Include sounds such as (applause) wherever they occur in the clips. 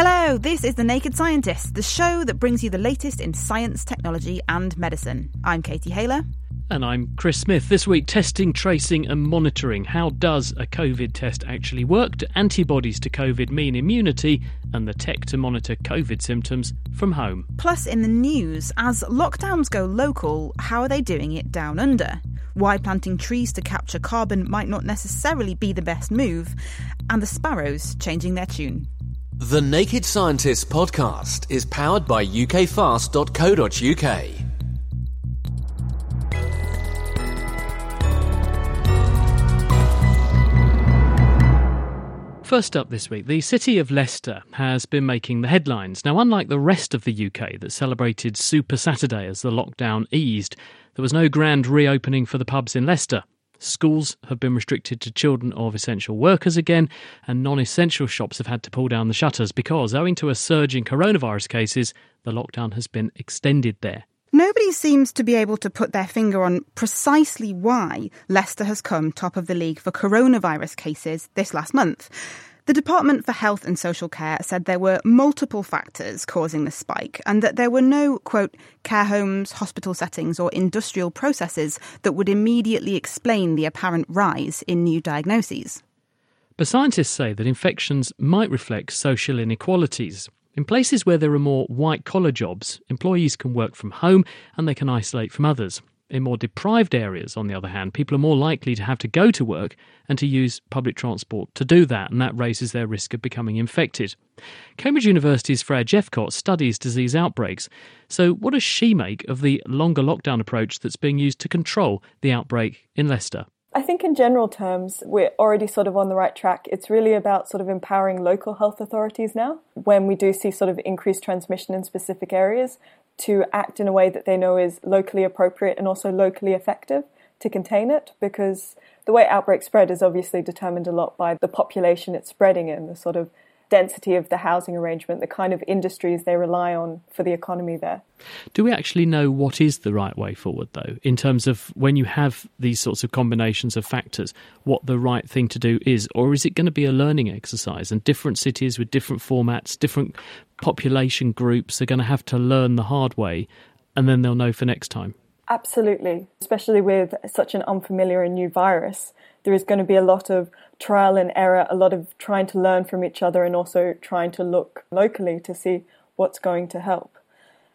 Hello, this is The Naked Scientist, the show that brings you the latest in science, technology, and medicine. I'm Katie Haylor. And I'm Chris Smith. This week, testing, tracing, and monitoring. How does a COVID test actually work? Do antibodies to COVID mean immunity? And the tech to monitor COVID symptoms from home. Plus, in the news, as lockdowns go local, how are they doing it down under? Why planting trees to capture carbon might not necessarily be the best move, and the sparrows changing their tune. The Naked Scientists podcast is powered by ukfast.co.uk. First up this week, the city of Leicester has been making the headlines. Now, unlike the rest of the UK that celebrated Super Saturday as the lockdown eased, there was no grand reopening for the pubs in Leicester. Schools have been restricted to children of essential workers again, and non essential shops have had to pull down the shutters because, owing to a surge in coronavirus cases, the lockdown has been extended there. Nobody seems to be able to put their finger on precisely why Leicester has come top of the league for coronavirus cases this last month. The Department for Health and Social Care said there were multiple factors causing the spike and that there were no, quote, care homes, hospital settings, or industrial processes that would immediately explain the apparent rise in new diagnoses. But scientists say that infections might reflect social inequalities. In places where there are more white collar jobs, employees can work from home and they can isolate from others. In more deprived areas, on the other hand, people are more likely to have to go to work and to use public transport to do that, and that raises their risk of becoming infected. Cambridge University's Freya Jephcott studies disease outbreaks. So, what does she make of the longer lockdown approach that's being used to control the outbreak in Leicester? I think in general terms, we're already sort of on the right track. It's really about sort of empowering local health authorities now. When we do see sort of increased transmission in specific areas, to act in a way that they know is locally appropriate and also locally effective to contain it because the way outbreaks spread is obviously determined a lot by the population it's spreading in, the sort of density of the housing arrangement, the kind of industries they rely on for the economy there. Do we actually know what is the right way forward, though, in terms of when you have these sorts of combinations of factors, what the right thing to do is? Or is it going to be a learning exercise and different cities with different formats, different population groups are going to have to learn the hard way and then they'll know for next time? Absolutely, especially with such an unfamiliar and new virus. There is going to be a lot of trial and error, a lot of trying to learn from each other and also trying to look locally to see what's going to help.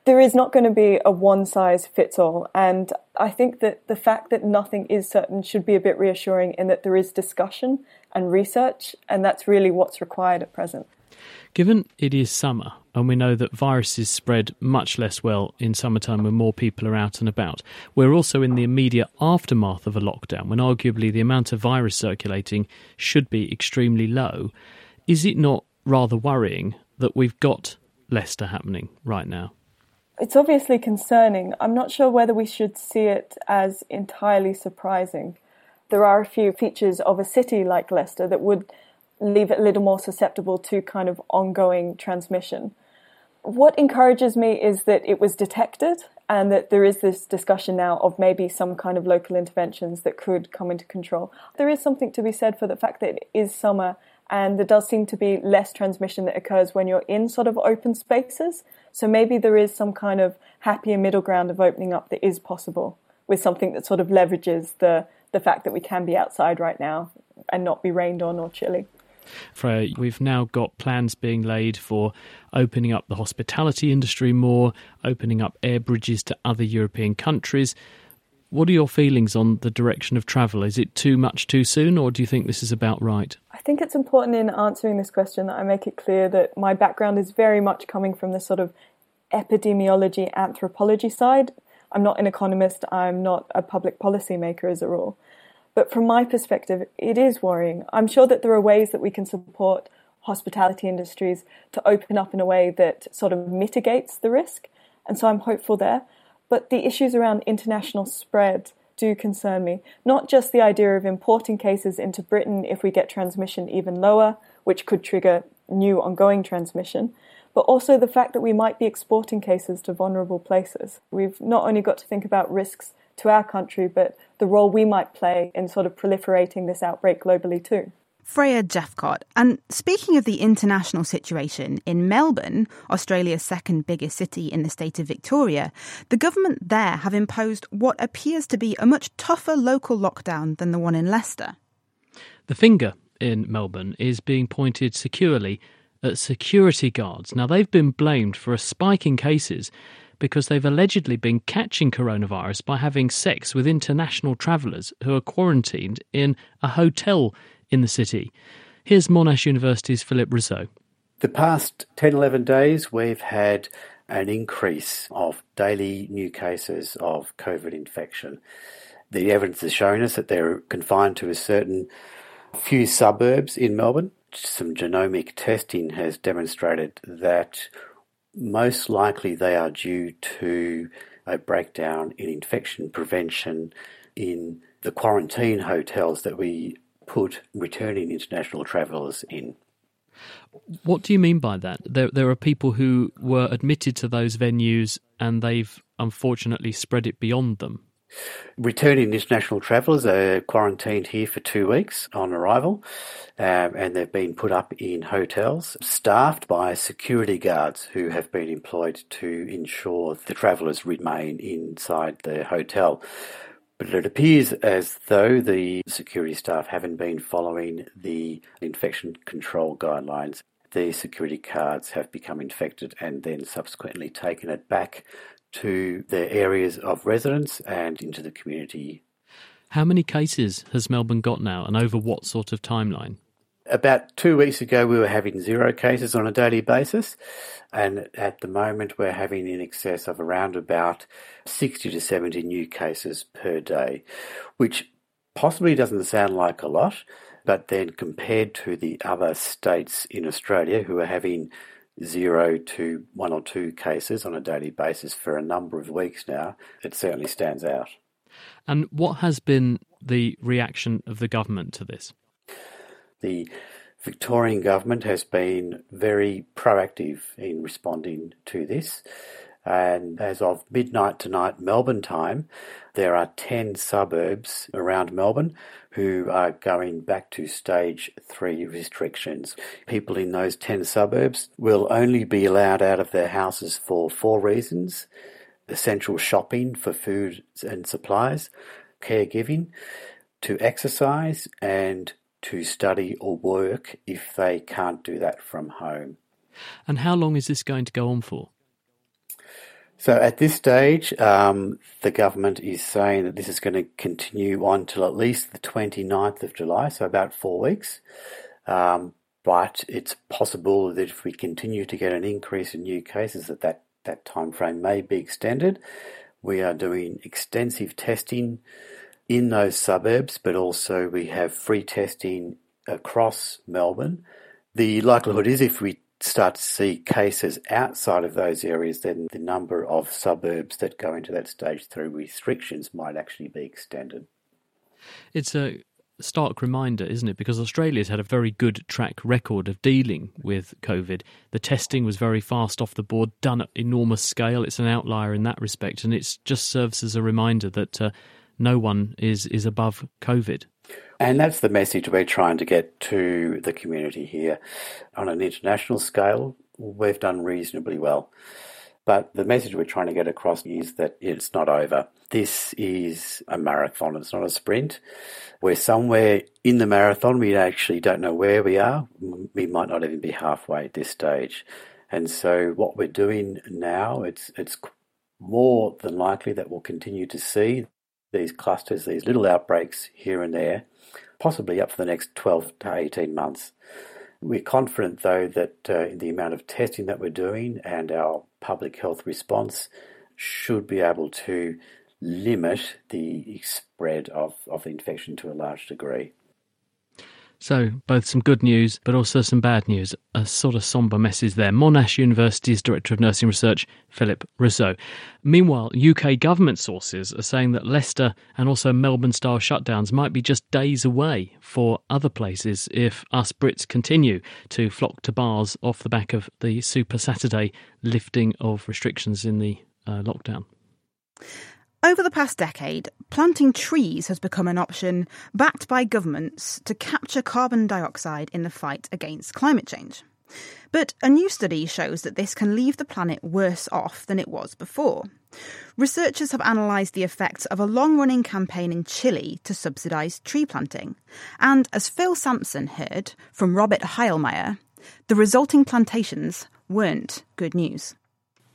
There is not going to be a one size fits all, and I think that the fact that nothing is certain should be a bit reassuring in that there is discussion and research, and that's really what's required at present. Given it is summer, and we know that viruses spread much less well in summertime when more people are out and about, we're also in the immediate aftermath of a lockdown when arguably the amount of virus circulating should be extremely low. Is it not rather worrying that we've got Leicester happening right now? It's obviously concerning. I'm not sure whether we should see it as entirely surprising. There are a few features of a city like Leicester that would leave it a little more susceptible to kind of ongoing transmission. What encourages me is that it was detected and that there is this discussion now of maybe some kind of local interventions that could come into control. There is something to be said for the fact that it is summer and there does seem to be less transmission that occurs when you're in sort of open spaces. So maybe there is some kind of happier middle ground of opening up that is possible with something that sort of leverages the the fact that we can be outside right now and not be rained on or chilly. We've now got plans being laid for opening up the hospitality industry more, opening up air bridges to other European countries. What are your feelings on the direction of travel? Is it too much too soon, or do you think this is about right? I think it's important in answering this question that I make it clear that my background is very much coming from the sort of epidemiology anthropology side. I'm not an economist, I'm not a public policy maker as a rule. But from my perspective, it is worrying. I'm sure that there are ways that we can support hospitality industries to open up in a way that sort of mitigates the risk. And so I'm hopeful there. But the issues around international spread do concern me. Not just the idea of importing cases into Britain if we get transmission even lower, which could trigger new ongoing transmission, but also the fact that we might be exporting cases to vulnerable places. We've not only got to think about risks to our country, but the role we might play in sort of proliferating this outbreak globally too. Freya Jephcott. And speaking of the international situation, in Melbourne, Australia's second biggest city in the state of Victoria, the government there have imposed what appears to be a much tougher local lockdown than the one in Leicester. The finger in Melbourne is being pointed securely at security guards. Now, they've been blamed for a spike in cases because they've allegedly been catching coronavirus by having sex with international travellers who are quarantined in a hotel in the city. Here's Monash University's Philip Russo. The past 10, 11 days, we've had an increase of daily new cases of COVID infection. The evidence has shown us that they're confined to a certain few suburbs in Melbourne. Some genomic testing has demonstrated that most likely they are due to a breakdown in infection prevention in the quarantine hotels that we put returning international travellers in. What do you mean by that? There, there are people who were admitted to those venues and they've unfortunately spread it beyond them. Returning international travellers are quarantined here for two weeks on arrival, um, and they've been put up in hotels staffed by security guards who have been employed to ensure the travellers remain inside the hotel. But it appears as though the security staff haven't been following the infection control guidelines. The security guards have become infected and then subsequently taken it back to their areas of residence and into the community. How many cases has Melbourne got now and over what sort of timeline? About two weeks ago, we were having zero cases on a daily basis, and at the moment, we're having in excess of around about 60 to 70 new cases per day, which possibly doesn't sound like a lot, but then compared to the other states in Australia who are having zero to one or two cases on a daily basis for a number of weeks now, it certainly stands out. And what has been the reaction of the government to this? The Victorian government has been very proactive in responding to this. And as of midnight tonight, Melbourne time, there are 10 suburbs around Melbourne who are going back to stage three restrictions. People in those 10 suburbs will only be allowed out of their houses for four reasons essential shopping for food and supplies, caregiving, to exercise, and to study or work if they can't do that from home. And how long is this going to go on for? So at this stage, um, the government is saying that this is going to continue on till at least the 29th of July, so about four weeks. Um, but it's possible that if we continue to get an increase in new cases, that that, that time frame may be extended. We are doing extensive testing in those suburbs, but also we have free testing across Melbourne. The likelihood is if we start to see cases outside of those areas, then the number of suburbs that go into that stage three restrictions might actually be extended. It's a stark reminder, isn't it? Because Australia's had a very good track record of dealing with COVID. The testing was very fast off the board, done at enormous scale. It's an outlier in that respect, and it just serves as a reminder that uh, no one is is above COVID. And that's the message we're trying to get to the community here. On an international scale, we've done reasonably well. But the message we're trying to get across is that it's not over. This is a marathon, it's not a sprint. We're somewhere in the marathon, we actually don't know where we are. We might not even be halfway at this stage. And so what we're doing now, it's it's more than likely that we'll continue to see these clusters, these little outbreaks here and there, possibly up for the next 12 to 18 months. We're confident, though, that uh, the amount of testing that we're doing and our public health response should be able to limit the spread of, of the infection to a large degree. So, both some good news, but also some bad news. A sort of sombre message there. Monash University's Director of Nursing Research, Philip Russo. Meanwhile, UK government sources are saying that Leicester and also Melbourne style shutdowns might be just days away for other places if us Brits continue to flock to bars off the back of the Super Saturday lifting of restrictions in the uh, lockdown. Over the past decade, planting trees has become an option backed by governments to capture carbon dioxide in the fight against climate change. But a new study shows that this can leave the planet worse off than it was before. Researchers have analysed the effects of a long running campaign in Chile to subsidise tree planting. And as Phil Sansom heard from Robert Heilmayr, the resulting plantations weren't good news.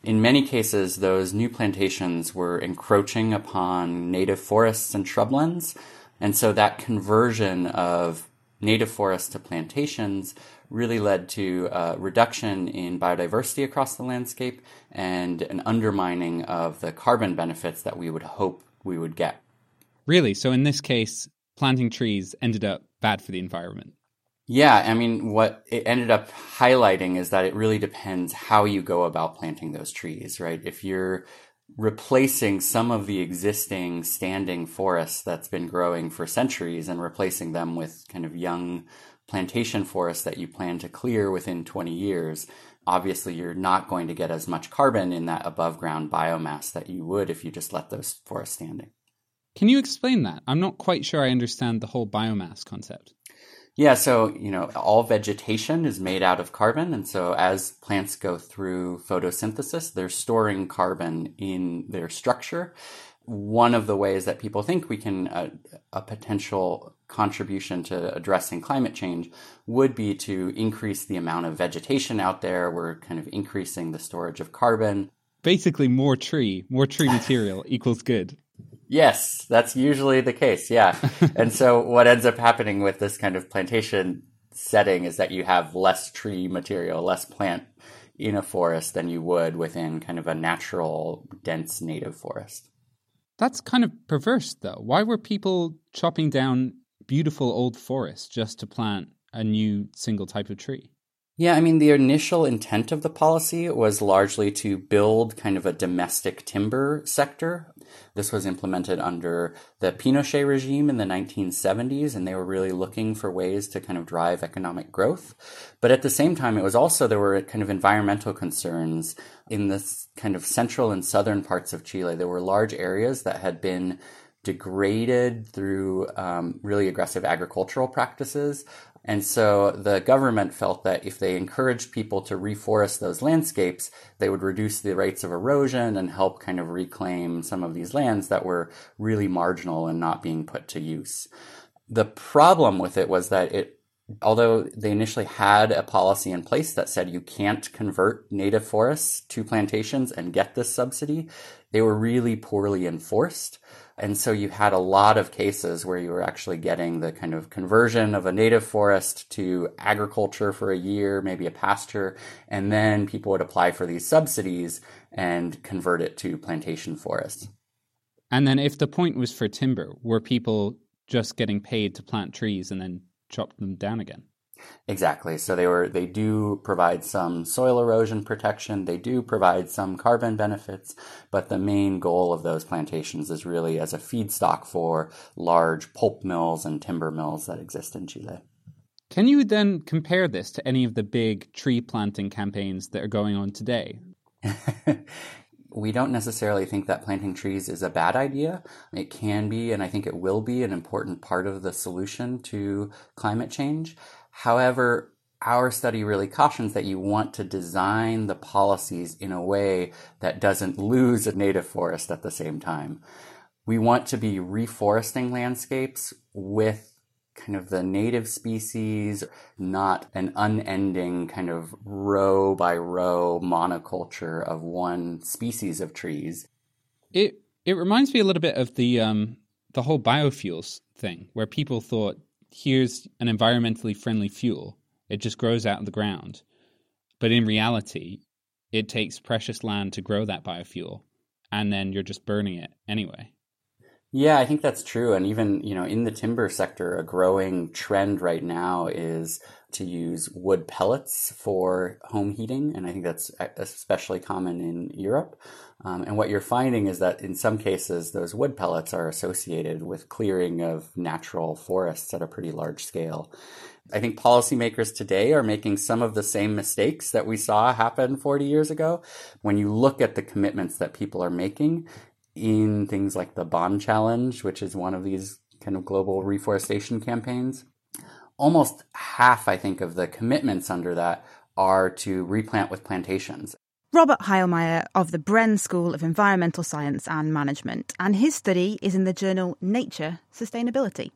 In many cases, those new plantations were encroaching upon native forests and shrublands. And so that conversion of native forests to plantations really led to a reduction in biodiversity across the landscape and an undermining of the carbon benefits that we would hope we would get. Really? So in this case, planting trees ended up bad for the environment? Yeah, I mean, what it ended up highlighting is that it really depends how you go about planting those trees, right? If you're replacing some of the existing standing forest that's been growing for centuries and replacing them with kind of young plantation forest that you plan to clear within 20 years, obviously you're not going to get as much carbon in that above ground biomass that you would if you just let those forests standing. Can you explain that? I'm not quite sure I understand the whole biomass concept. Yeah, so, you know, all vegetation is made out of carbon. And so as plants go through photosynthesis, they're storing carbon in their structure. One of the ways that people think we can, uh, a potential contribution to addressing climate change would be to increase the amount of vegetation out there. We're kind of increasing the storage of carbon. Basically, more tree, more tree material (laughs) equals good. Yes, that's usually the case. Yeah. (laughs) and so what ends up happening with this kind of plantation setting is that you have less tree material, less plant in a forest than you would within kind of a natural, dense native forest. That's kind of perverse, though. Why were people chopping down beautiful old forests just to plant a new single type of tree? Yeah, I mean, the initial intent of the policy was largely to build kind of a domestic timber sector. This was implemented under the Pinochet regime in the 1970s, and they were really looking for ways to kind of drive economic growth. But at the same time, it was also, there were kind of environmental concerns in this kind of central and southern parts of Chile. There were large areas that had been degraded through um, really aggressive agricultural practices. And so the government felt that if they encouraged people to reforest those landscapes, they would reduce the rates of erosion and help kind of reclaim some of these lands that were really marginal and not being put to use. The problem with it was that it although they initially had a policy in place that said you can't convert native forests to plantations and get this subsidy, they were really poorly enforced. And so you had a lot of cases where you were actually getting the kind of conversion of a native forest to agriculture for a year, maybe a pasture, and then people would apply for these subsidies and convert it to plantation forests. And then if the point was for timber, were people just getting paid to plant trees and then chop them down again? Exactly. So they were they do provide some soil erosion protection, they do provide some carbon benefits, but the main goal of those plantations is really as a feedstock for large pulp mills and timber mills that exist in Chile. Can you then compare this to any of the big tree planting campaigns that are going on today? (laughs) we don't necessarily think that planting trees is a bad idea. It can be, and I think it will be, an important part of the solution to climate change. However, our study really cautions that you want to design the policies in a way that doesn't lose a native forest at the same time. We want to be reforesting landscapes with kind of the native species, not an unending kind of row by row monoculture of one species of trees. It it reminds me a little bit of the um, the whole biofuels thing, where people thought, here's an environmentally friendly fuel, it just grows out of the ground. But in reality, it takes precious land to grow that biofuel, and then you're just burning it anyway. Yeah, I think that's true. And even, you know, in the timber sector, a growing trend right now is to use wood pellets for home heating. And I think that's especially common in Europe. Um, and what you're finding is that in some cases, those wood pellets are associated with clearing of natural forests at a pretty large scale. I think policymakers today are making some of the same mistakes that we saw happen 40 years ago. When you look at the commitments that people are making, in things like the Bonn Challenge, which is one of these kind of global reforestation campaigns. Almost half, I think, of the commitments under that are to replant with plantations. Robert Heilmayr of the Bren School of Environmental Science and Management, and his study is in the journal Nature Sustainability.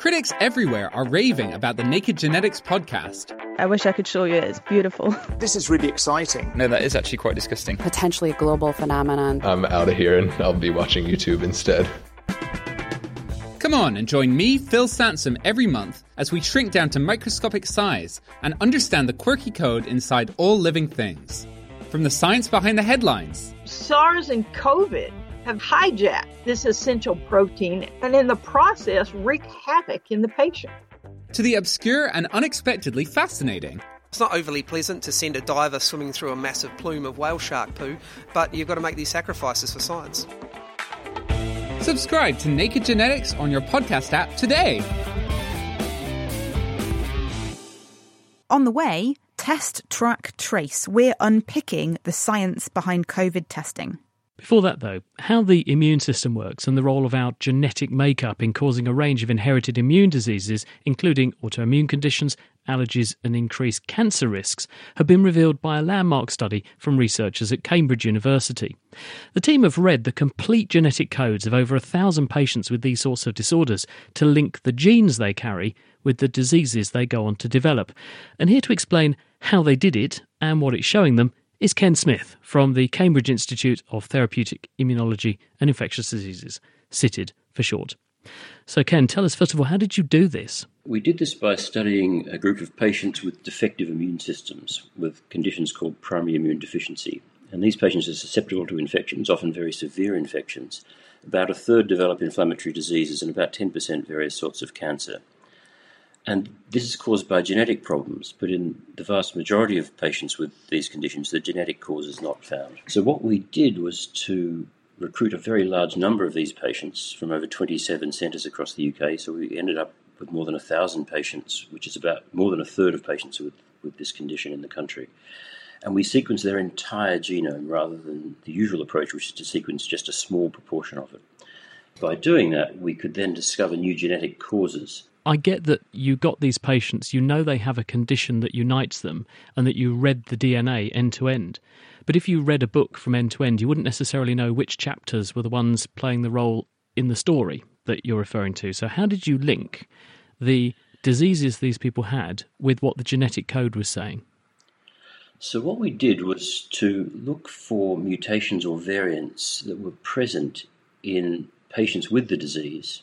Critics everywhere are raving about the Naked Genetics podcast. I wish I could show you. It's beautiful. (laughs) This is really exciting. No, that is actually quite disgusting. Potentially a global phenomenon. I'm out of here and I'll be watching YouTube instead. Come on and join me, Phil Sansom, every month as we shrink down to microscopic size and understand the quirky code inside all living things. From the science behind the headlines SARS and COVID have hijacked this essential protein and in the process wreak havoc in the patient. To the obscure and unexpectedly fascinating. It's not overly pleasant to send a diver swimming through a massive plume of whale shark poo, but you've got to make these sacrifices for science. Subscribe to Naked Genetics on your podcast app today. On the way, test, track, trace. We're unpicking the science behind COVID testing. Before that, though, how the immune system works and the role of our genetic makeup in causing a range of inherited immune diseases, including autoimmune conditions, allergies, and increased cancer risks, have been revealed by a landmark study from researchers at Cambridge University. The team have read the complete genetic codes of over a thousand patients with these sorts of disorders to link the genes they carry with the diseases they go on to develop. And here to explain how they did it and what it's showing them is Ken Smith from the Cambridge Institute of Therapeutic Immunology and Infectious Diseases, CITID for short. So, Ken, tell us first of all, how did you do this? We did this by studying a group of patients with defective immune systems with conditions called primary immune deficiency. And these patients are susceptible to infections, often very severe infections. About a third develop inflammatory diseases and about 10% various sorts of cancer. And this is caused by genetic problems, but in the vast majority of patients with these conditions, the genetic cause is not found. So, what we did was to recruit a very large number of these patients from over 27 centres across the UK. So, we ended up with more than 1,000 patients, which is about more than a third of patients with, with this condition in the country. And we sequenced their entire genome rather than the usual approach, which is to sequence just a small proportion of it. By doing that, we could then discover new genetic causes I get that you got these patients, you know they have a condition that unites them, and that you read the DNA end to end. But if you read a book from end to end, you wouldn't necessarily know which chapters were the ones playing the role in the story that you're referring to. So, how did you link the diseases these people had with what the genetic code was saying? So, what we did was to look for mutations or variants that were present in patients with the disease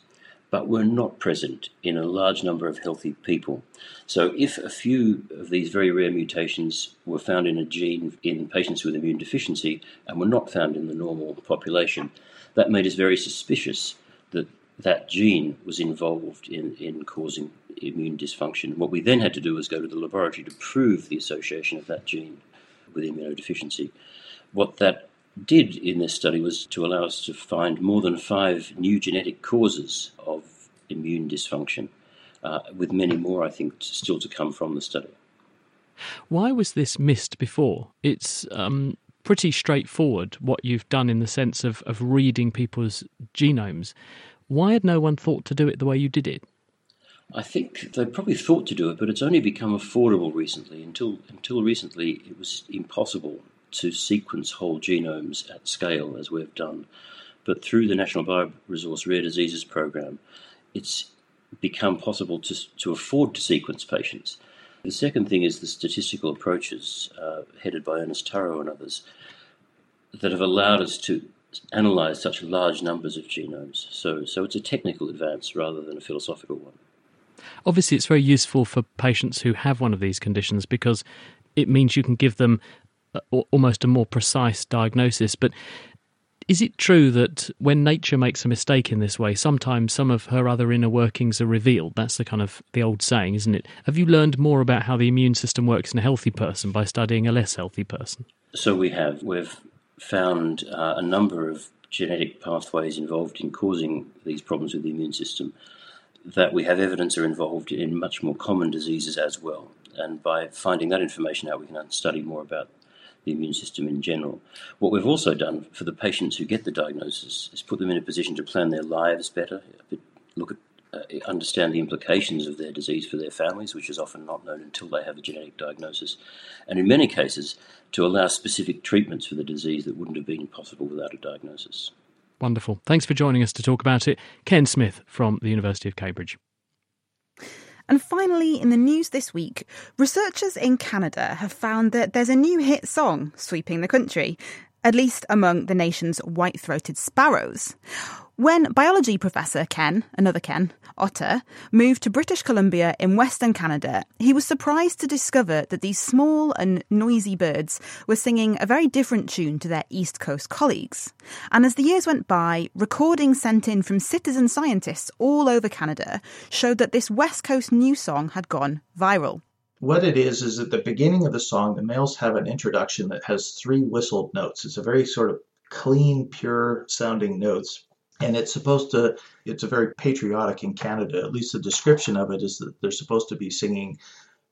but were not present in a large number of healthy people. So, if a few of these very rare mutations were found in a gene in patients with immune deficiency and were not found in the normal population, that made us very suspicious that that gene was involved in, in causing immune dysfunction. What we then had to do was go to the laboratory to prove the association of that gene with immunodeficiency. What that did in this study was to allow us to find more than five new genetic causes of immune dysfunction, uh, with many more, I think, still to come from the study. Why was this missed before? It's um, pretty straightforward what you've done in the sense of, of reading people's genomes. Why had no one thought to do it the way you did it? I think they probably thought to do it, but it's only become affordable recently. Until until recently, it was impossible to sequence whole genomes at scale as we've done. But through the National Bioresource Rare Diseases Program, it's become possible to, to afford to sequence patients. The second thing is the statistical approaches uh, headed by Ernest Turro and others that have allowed us to analyze such large numbers of genomes. So, so it's a technical advance rather than a philosophical one. Obviously, it's very useful for patients who have one of these conditions because it means you can give them almost a more precise diagnosis. But is it true that when nature makes a mistake in this way, sometimes some of her other inner workings are revealed? That's the kind of the old saying, isn't it? Have you learned more about how the immune system works in a healthy person by studying a less healthy person? So we have. We've found uh, a number of genetic pathways involved in causing these problems with the immune system that we have evidence are involved in much more common diseases as well. And by finding that information out, we can study more about the immune system in general. What we've also done for the patients who get the diagnosis is put them in a position to plan their lives better, look at uh, understand the implications of their disease for their families, which is often not known until they have a genetic diagnosis, and in many cases, to allow specific treatments for the disease that wouldn't have been possible without a diagnosis. Wonderful. Thanks for joining us to talk about it. Ken Smith from the University of Cambridge. And finally, in the news this week, researchers in Canada have found that there's a new hit song sweeping the country, at least among the nation's white throated sparrows. When biology professor Ken, another Ken, Otter, moved to British Columbia in Western Canada, he was surprised to discover that these small and noisy birds were singing a very different tune to their East Coast colleagues. And as the years went by, recordings sent in from citizen scientists all over Canada showed that this West Coast new song had gone viral. What it is, is at the beginning of the song, the males have an introduction that has three whistled notes. It's a very sort of clean, pure sounding notes and it's supposed to it's a very patriotic in canada at least the description of it is that they're supposed to be singing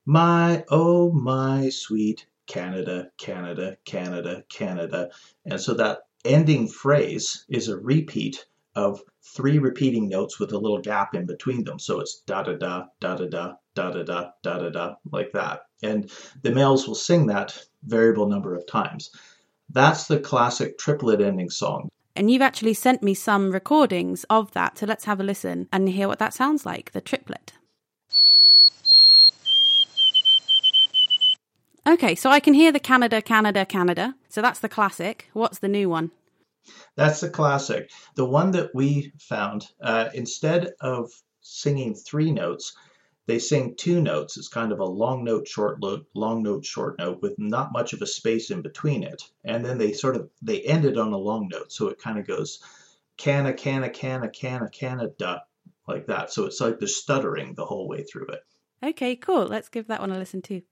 my oh my sweet canada canada canada canada and so that ending phrase is a repeat of three repeating notes with a little gap in between them so it's da da da da da da da da da da da da like that and the males will sing that variable number of times that's the classic triplet ending song and you've actually sent me some recordings of that. So let's have a listen and hear what that sounds like the triplet. Okay, so I can hear the Canada, Canada, Canada. So that's the classic. What's the new one? That's the classic. The one that we found, uh, instead of singing three notes, they sing two notes. It's kind of a long note, short note, long note, short note with not much of a space in between it. And then they sort of they end it on a long note, so it kind of goes canna canna canna canna Canada like that. So it's like they're stuttering the whole way through it. Okay, cool. Let's give that one a listen too.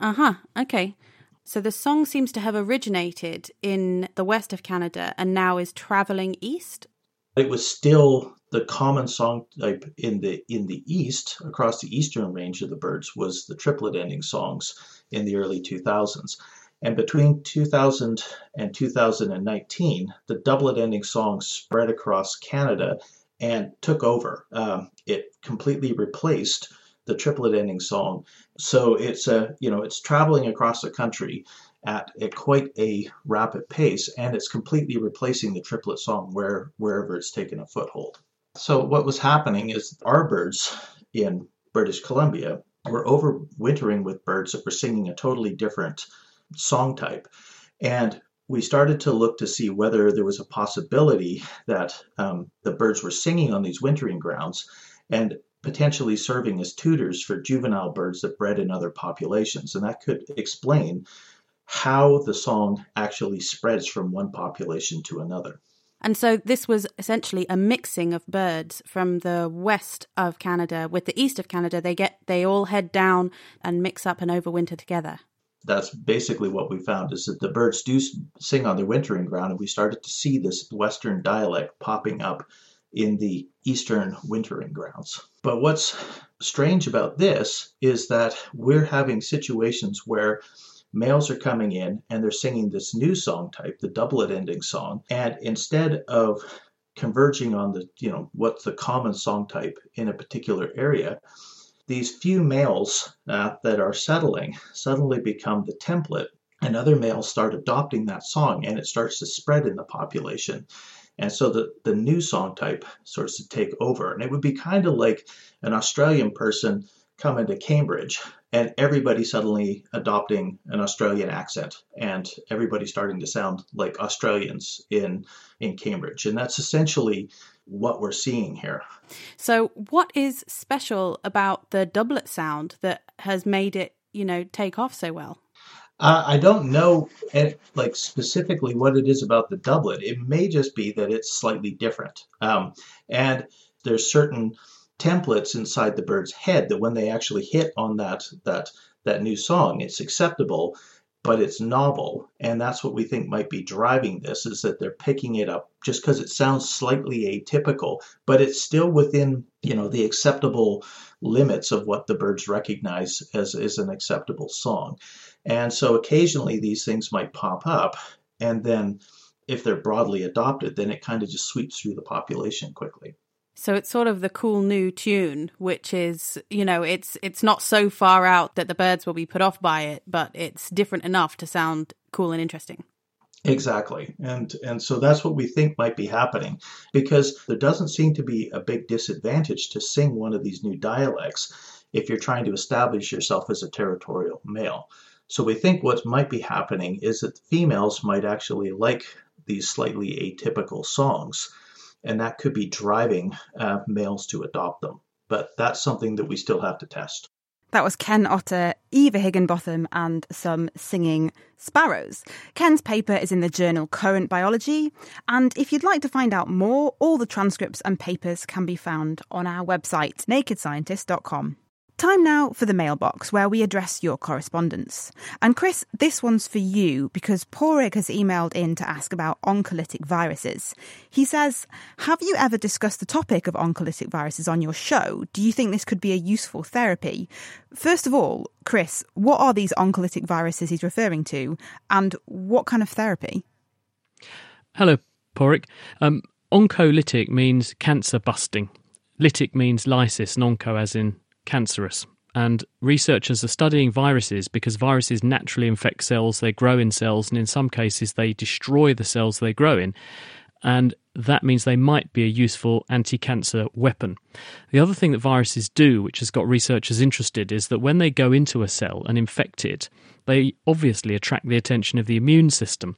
Uh huh. Okay. So the song seems to have originated in the west of Canada and now is traveling east. It was still the common song type in the in the east across the eastern range of the birds was the triplet ending songs in the early 2000s. And between 2000 and 2019, the doublet ending songs spread across Canada and took over. Um, it completely replaced the triplet ending song. So it's a you know it's traveling across the country at, quite a rapid pace, and it's completely replacing the triplet song where wherever it's taken a foothold. So what was happening is our birds in British Columbia were overwintering with birds that were singing a totally different song type, and we started to look to see whether there was a possibility that um, the birds were singing on these wintering grounds and potentially serving as tutors for juvenile birds that bred in other populations. And that could explain how the song actually spreads from one population to another. And so this was essentially a mixing of birds from the west of Canada with the east of Canada. They get they all head down and mix up and overwinter together. That's basically what we found is that the birds do sing on their wintering ground, and we started to see this western dialect popping up in the eastern wintering grounds. But what's strange about this is that we're having situations where males are coming in and they're singing this new song type, the doublet ending song, and instead of converging on the, you know, what's the common song type in a particular area, these few males uh, that are settling suddenly become the template and other males start adopting that song and it starts to spread in the population and so the, the new song type starts to take over. And it would be kind of like an Australian person coming to Cambridge and everybody suddenly adopting an Australian accent and everybody starting to sound like Australians in in Cambridge. And that's essentially what we're seeing here. So what is special about the doublet sound that has made it, you know, take off so well? Uh, I don't know, eh, like specifically what it is about the doublet. It may just be that it's slightly different, um, and there's certain templates inside the bird's head that when they actually hit on that that that new song, it's acceptable, but it's novel, and that's what we think might be driving this is that they're picking it up just because it sounds slightly atypical, but it's still within you know the acceptable limits of what the birds recognize as is an acceptable song. And so occasionally these things might pop up, and then if they're broadly adopted, then it kind of just sweeps through the population quickly. So it's sort of the cool new tune, which is, you know, it's it's not so far out that the birds will be put off by it, but it's different enough to sound cool and interesting. Exactly. And and so that's what we think might be happening because there doesn't seem to be a big disadvantage to sing one of these new dialects if you're trying to establish yourself as a territorial male. So we think what might be happening is that females might actually like these slightly atypical songs, and that could be driving uh, males to adopt them. But that's something that we still have to test. That was Ken Otter, Eva Higginbotham, and some singing sparrows. Ken's paper is in the journal Current Biology, and if you'd like to find out more, all the transcripts and papers can be found on our website, nakedscientist.com. Time now for the mailbox where we address your correspondence. And Chris, this one's for you because Porig has emailed in to ask about oncolytic viruses. He says, Have you ever discussed the topic of oncolytic viruses on your show? Do you think this could be a useful therapy? First of all, Chris, what are these oncolytic viruses he's referring to and what kind of therapy? Hello, Porik. Um, oncolytic means cancer busting. Lytic means lysis, and onco as in cancerous. And researchers are studying viruses because viruses naturally infect cells, they grow in cells, and in some cases, they destroy the cells they grow in. And that means they might be a useful anti cancer weapon. The other thing that viruses do, which has got researchers interested, is that when they go into a cell and infect it, they obviously attract the attention of the immune system.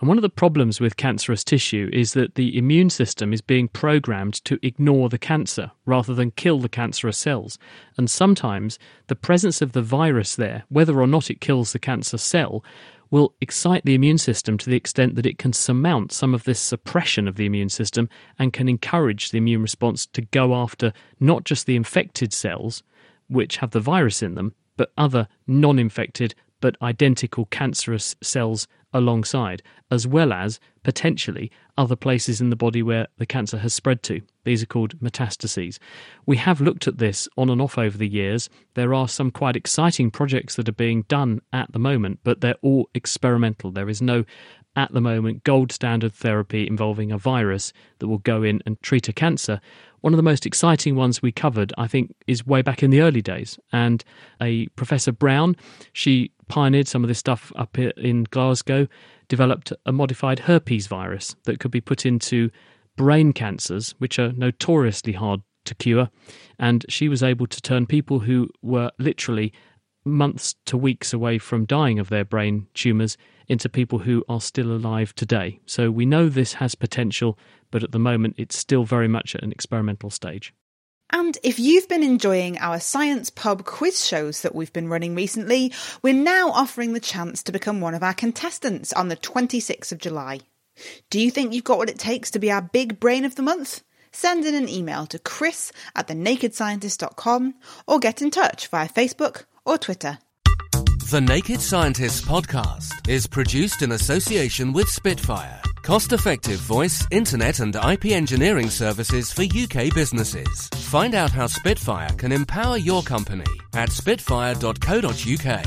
And one of the problems with cancerous tissue is that the immune system is being programmed to ignore the cancer rather than kill the cancerous cells. And sometimes the presence of the virus there, whether or not it kills the cancer cell, will excite the immune system to the extent that it can surmount some of this suppression of the immune system and can encourage the immune response to go after not just the infected cells, which have the virus in them, but other non infected but identical cancerous cells alongside, as well as potentially other places in the body where the cancer has spread to. These are called metastases. We have looked at this on and off over the years. There are some quite exciting projects that are being done at the moment, but they're all experimental. There is no at the moment gold standard therapy involving a virus that will go in and treat a cancer. One of the most exciting ones we covered, I think, is way back in the early days. And a Professor Brown, she pioneered some of this stuff up in Glasgow, developed a modified herpes virus that could be put into brain cancers, which are notoriously hard to cure. And she was able to turn people who were literally months to weeks away from dying of their brain tumours into people who are still alive today. So we know this has potential, but at the moment it's still very much at an experimental stage. And if you've been enjoying our Science Pub quiz shows that we've been running recently, we're now offering the chance to become one of our contestants on the 26th of July. Do you think you've got what it takes to be our big brain of the month? Send in an email to chris at thenakedscientist.com or get in touch via Facebook or Twitter. The Naked Scientists podcast is produced in association with Spitfire, cost effective voice, internet, and IP engineering services for UK businesses. Find out how Spitfire can empower your company at spitfire.co.uk.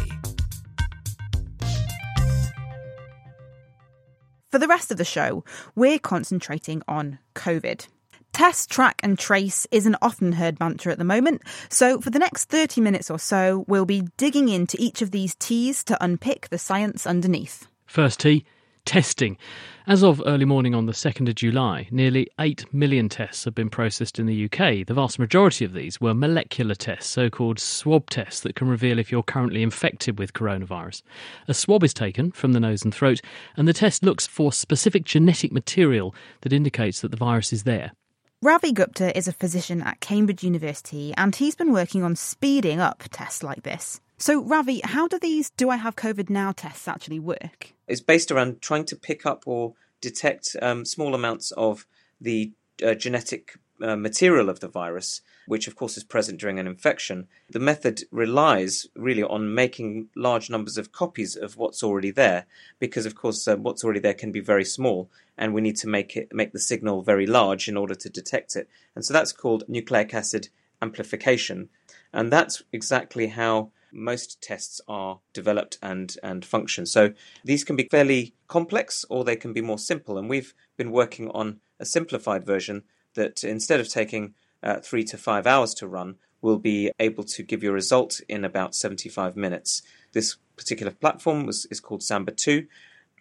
For the rest of the show, we're concentrating on COVID. Test, track, and trace is an often heard mantra at the moment, so for the next 30 minutes or so, we'll be digging into each of these T's to unpick the science underneath. First T testing. As of early morning on the 2nd of July, nearly 8 million tests have been processed in the UK. The vast majority of these were molecular tests, so called swab tests that can reveal if you're currently infected with coronavirus. A swab is taken from the nose and throat, and the test looks for specific genetic material that indicates that the virus is there. Ravi Gupta is a physician at Cambridge University and he's been working on speeding up tests like this. So, Ravi, how do these Do I Have COVID Now tests actually work? It's based around trying to pick up or detect um, small amounts of the uh, genetic uh, material of the virus, which of course is present during an infection. The method relies really on making large numbers of copies of what's already there, because of course uh, what's already there can be very small, and we need to make it make the signal very large in order to detect it. And so that's called nucleic acid amplification, and that's exactly how most tests are developed and, and function. So these can be fairly complex or they can be more simple. And we've been working on a simplified version that instead of taking uh, three to five hours to run, will be able to give you a result in about 75 minutes. This particular platform was, is called Samba 2.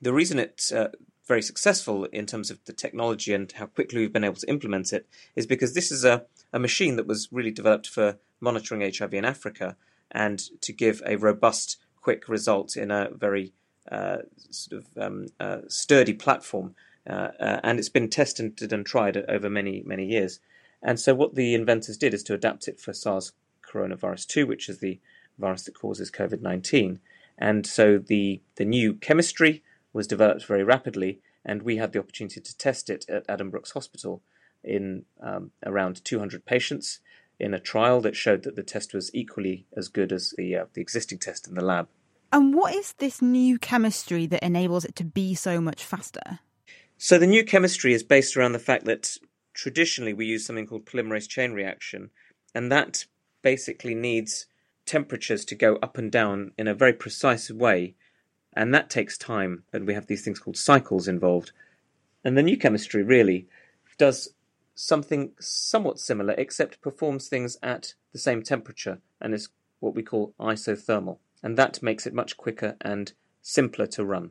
The reason it's uh, very successful in terms of the technology and how quickly we've been able to implement it is because this is a, a machine that was really developed for monitoring HIV in Africa and to give a robust, quick result in a very uh, sort of um, uh, sturdy platform uh, uh, and it's been tested and tried over many, many years. And so, what the inventors did is to adapt it for SARS coronavirus 2, which is the virus that causes COVID 19. And so, the, the new chemistry was developed very rapidly, and we had the opportunity to test it at Addenbrooke's Hospital in um, around 200 patients in a trial that showed that the test was equally as good as the, uh, the existing test in the lab. And what is this new chemistry that enables it to be so much faster? So the new chemistry is based around the fact that traditionally we use something called polymerase chain reaction, and that basically needs temperatures to go up and down in a very precise way, and that takes time, and we have these things called cycles involved. And the new chemistry really does something somewhat similar, except performs things at the same temperature and is what we call isothermal, and that makes it much quicker and simpler to run.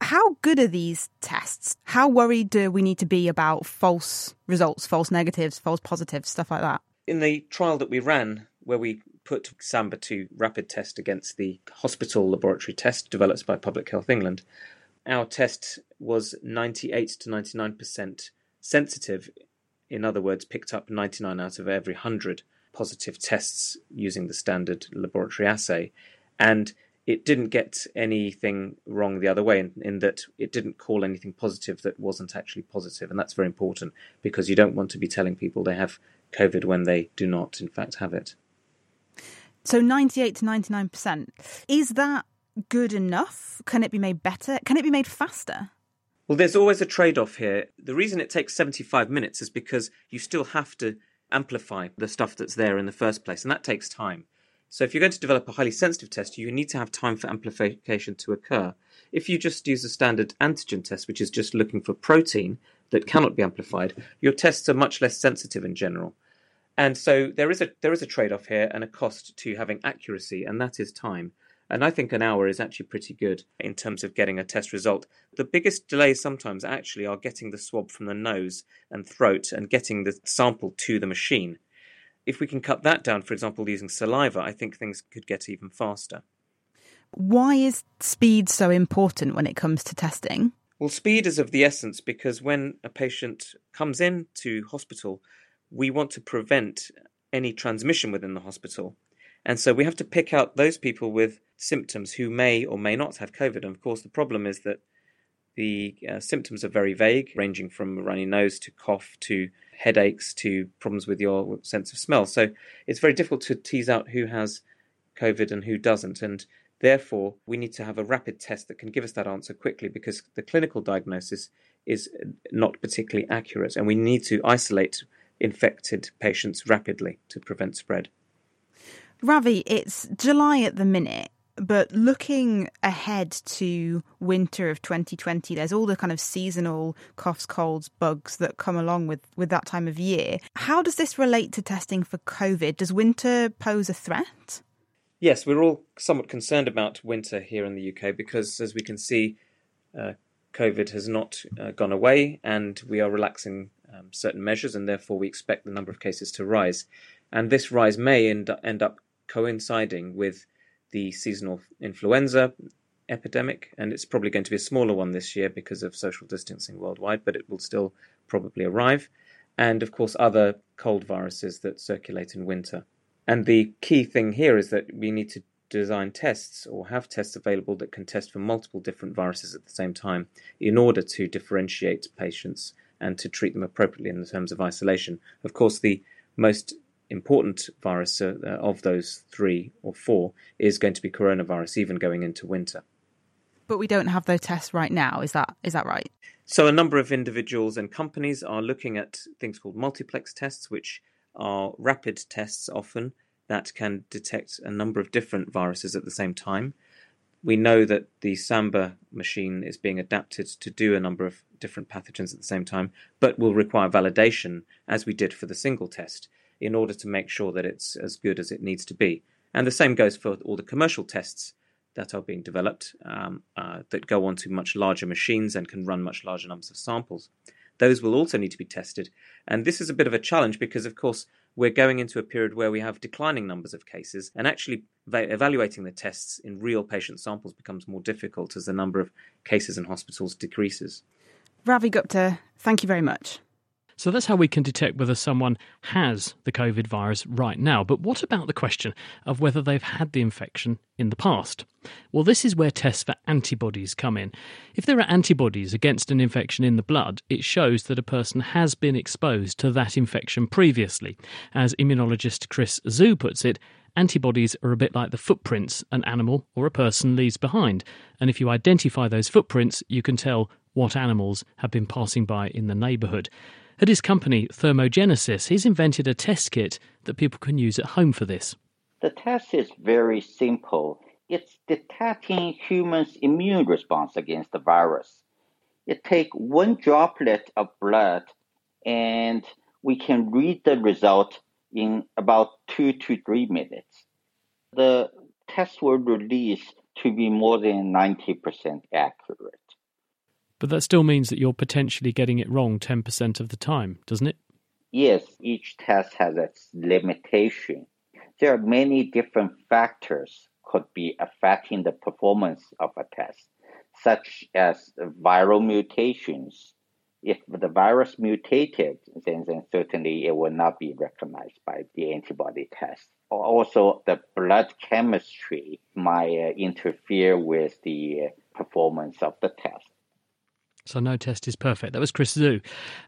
How good are these tests? How worried do we need to be about false results, false negatives, false positives, stuff like that? In the trial that we ran, where we put Samba 2 rapid test against the hospital laboratory test developed by Public Health England, our test was 98 to 99% sensitive. In other words, picked up 99 out of every 100 positive tests using the standard laboratory assay. And it didn't get anything wrong the other way in, in, that it didn't call anything positive that wasn't actually positive. And that's very important because you don't want to be telling people they have COVID when they do not, in fact, have it. So 98 to 99%. Is that good enough? Can it be made better? Can it be made faster? Well, there's always a trade off here. The reason it takes 75 minutes is because you still have to amplify the stuff that's there in the first place, and that takes time. So if you're going to develop a highly sensitive test, you need to have time for amplification to occur. If you just use a standard antigen test, which is just looking for protein that cannot be amplified, your tests are much less sensitive in general. And so there is a there is a trade-off here and a cost to having accuracy, and that is time. And I think an hour is actually pretty good in terms of getting a test result. The biggest delays sometimes actually are getting the swab from the nose and throat and getting the sample to the machine if we can cut that down, for example, using saliva, I think things could get even faster. Why is speed so important when it comes to testing? Well, speed is of the essence because when a patient comes in to hospital, we want to prevent any transmission within the hospital. And so we have to pick out those people with symptoms who may or may not have COVID. And of course, the problem is that the uh, symptoms are very vague, ranging from runny nose to cough to headaches to problems with your sense of smell. So it's very difficult to tease out who has COVID and who doesn't. And therefore, we need to have a rapid test that can give us that answer quickly because the clinical diagnosis is not particularly accurate. And we need to isolate infected patients rapidly to prevent spread. Ravi, it's July at the minute. But looking ahead to winter of 2020, there's all the kind of seasonal coughs, colds, bugs that come along with, with that time of year. How does this relate to testing for COVID? Does winter pose a threat? Yes, we're all somewhat concerned about winter here in the UK because, as we can see, uh, COVID has not uh, gone away, and we are relaxing um, certain measures, and therefore we expect the number of cases to rise. And this rise may end, end up coinciding with the seasonal influenza epidemic, and it's probably going to be a smaller one this year because of social distancing worldwide, but it will still probably arrive. And of course, other cold viruses that circulate in winter. And the key thing here is that we need to design tests or have tests available that can test for multiple different viruses at the same time in order to differentiate patients and to treat them appropriately in terms of isolation. Of course, the most important virus uh, of those three or four is going to be coronavirus, even going into winter. But we don't have those tests right now. Is that is that right? So a number of individuals and companies are looking at things called multiplex tests, which are rapid tests often that can detect a number of different viruses at the same time. We know that the Samba machine is being adapted to do a number of different pathogens at the same time, but will require validation, as we did for the single test, in order to make sure that it's as good as it needs to be. And the same goes for all the commercial tests that are being developed um, uh, that go onto much larger machines and can run much larger numbers of samples. Those will also need to be tested. And this is a bit of a challenge because, of course, we're going into a period where we have declining numbers of cases, and actually evaluating the tests in real patient samples becomes more difficult as the number of cases in hospitals decreases. Ravi Gupta, thank you very much. So that's how we can detect whether someone has the COVID virus right now. But what about the question of whether they've had the infection in the past? Well, this is where tests for antibodies come in. If there are antibodies against an infection in the blood, it shows that a person has been exposed to that infection previously. As immunologist Chris Zhu puts it, antibodies are a bit like the footprints an animal or a person leaves behind. And if you identify those footprints, you can tell what animals have been passing by in the neighbourhood. At his company, Thermogenesis, he's invented a test kit that people can use at home for this. The test is very simple. It's detecting humans' immune response against the virus. It takes one droplet of blood and we can read the result in about two to three minutes. The test will release to be more than 90% accurate. But that still means that you're potentially getting it wrong 10% of the time, doesn't it? Yes, each test has its limitation. There are many different factors could be affecting the performance of a test, such as viral mutations. If the virus mutated, then, then certainly it will not be recognized by the antibody test. Also, the blood chemistry might uh, interfere with the performance of the test. So no test is perfect. That was Chris Zhu.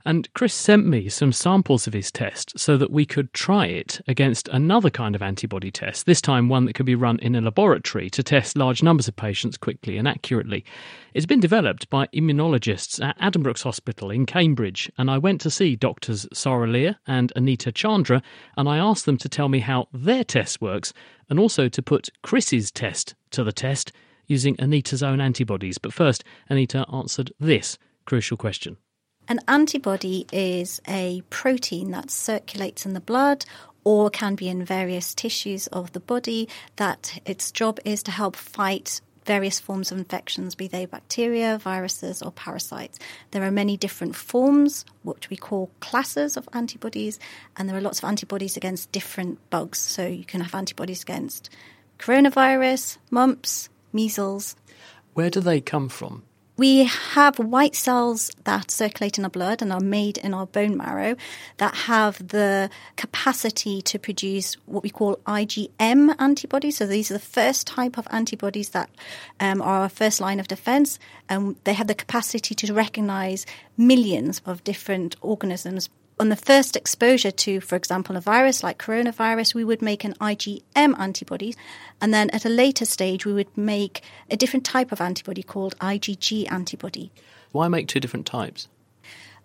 And Chris sent me some samples of his test so that we could try it against another kind of antibody test, this time one that could be run in a laboratory to test large numbers of patients quickly and accurately. It's been developed by immunologists at Addenbrooke's Hospital in Cambridge, and I went to see doctors Sara and Anita Chandra, and I asked them to tell me how their test works and also to put Chris's test to the test using Anita's own antibodies. But first, Anita answered this crucial question. An antibody is a protein that circulates in the blood or can be in various tissues of the body that its job is to help fight various forms of infections, be they bacteria, viruses, or parasites. There are many different forms, which we call classes of antibodies, and there are lots of antibodies against different bugs. So you can have antibodies against coronavirus, mumps, measles. Where do they come from? We have white cells that circulate in our blood and are made in our bone marrow that have the capacity to produce what we call IgM antibodies. So these are the first type of antibodies that um, are our first line of defense, and they have the capacity to recognize millions of different organisms on the first exposure to, for example, a virus like coronavirus, we would make an IgM antibody. And then at a later stage, we would make a different type of antibody called IgG antibody. Why make two different types?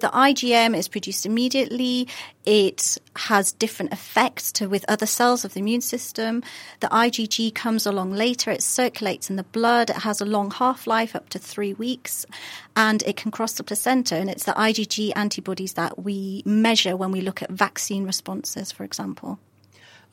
The IgM is produced immediately. It has different effects to with other cells of the immune system. The IgG comes along later. It circulates in the blood. It has a long half life, up to three weeks, and it can cross the placenta. And it's the IgG antibodies that we measure when we look at vaccine responses, for example.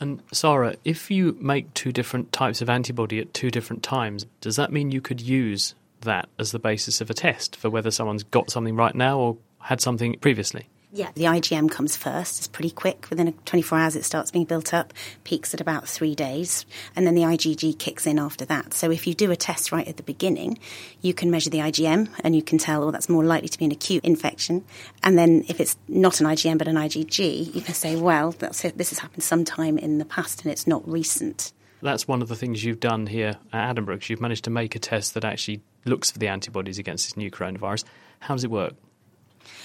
And Sarah, if you make two different types of antibody at two different times, does that mean you could use that as the basis of a test for whether someone's got something right now or had something previously. Yeah, the IgM comes first. It's pretty quick. Within 24 hours, it starts being built up, peaks at about three days, and then the IgG kicks in after that. So if you do a test right at the beginning, you can measure the IgM and you can tell, well, that's more likely to be an acute infection. And then if it's not an IgM but an IgG, you can say, well, this has happened sometime in the past and it's not recent. That's one of the things you've done here at Addenbrooke's. You've managed to make a test that actually looks for the antibodies against this new coronavirus. How does it work?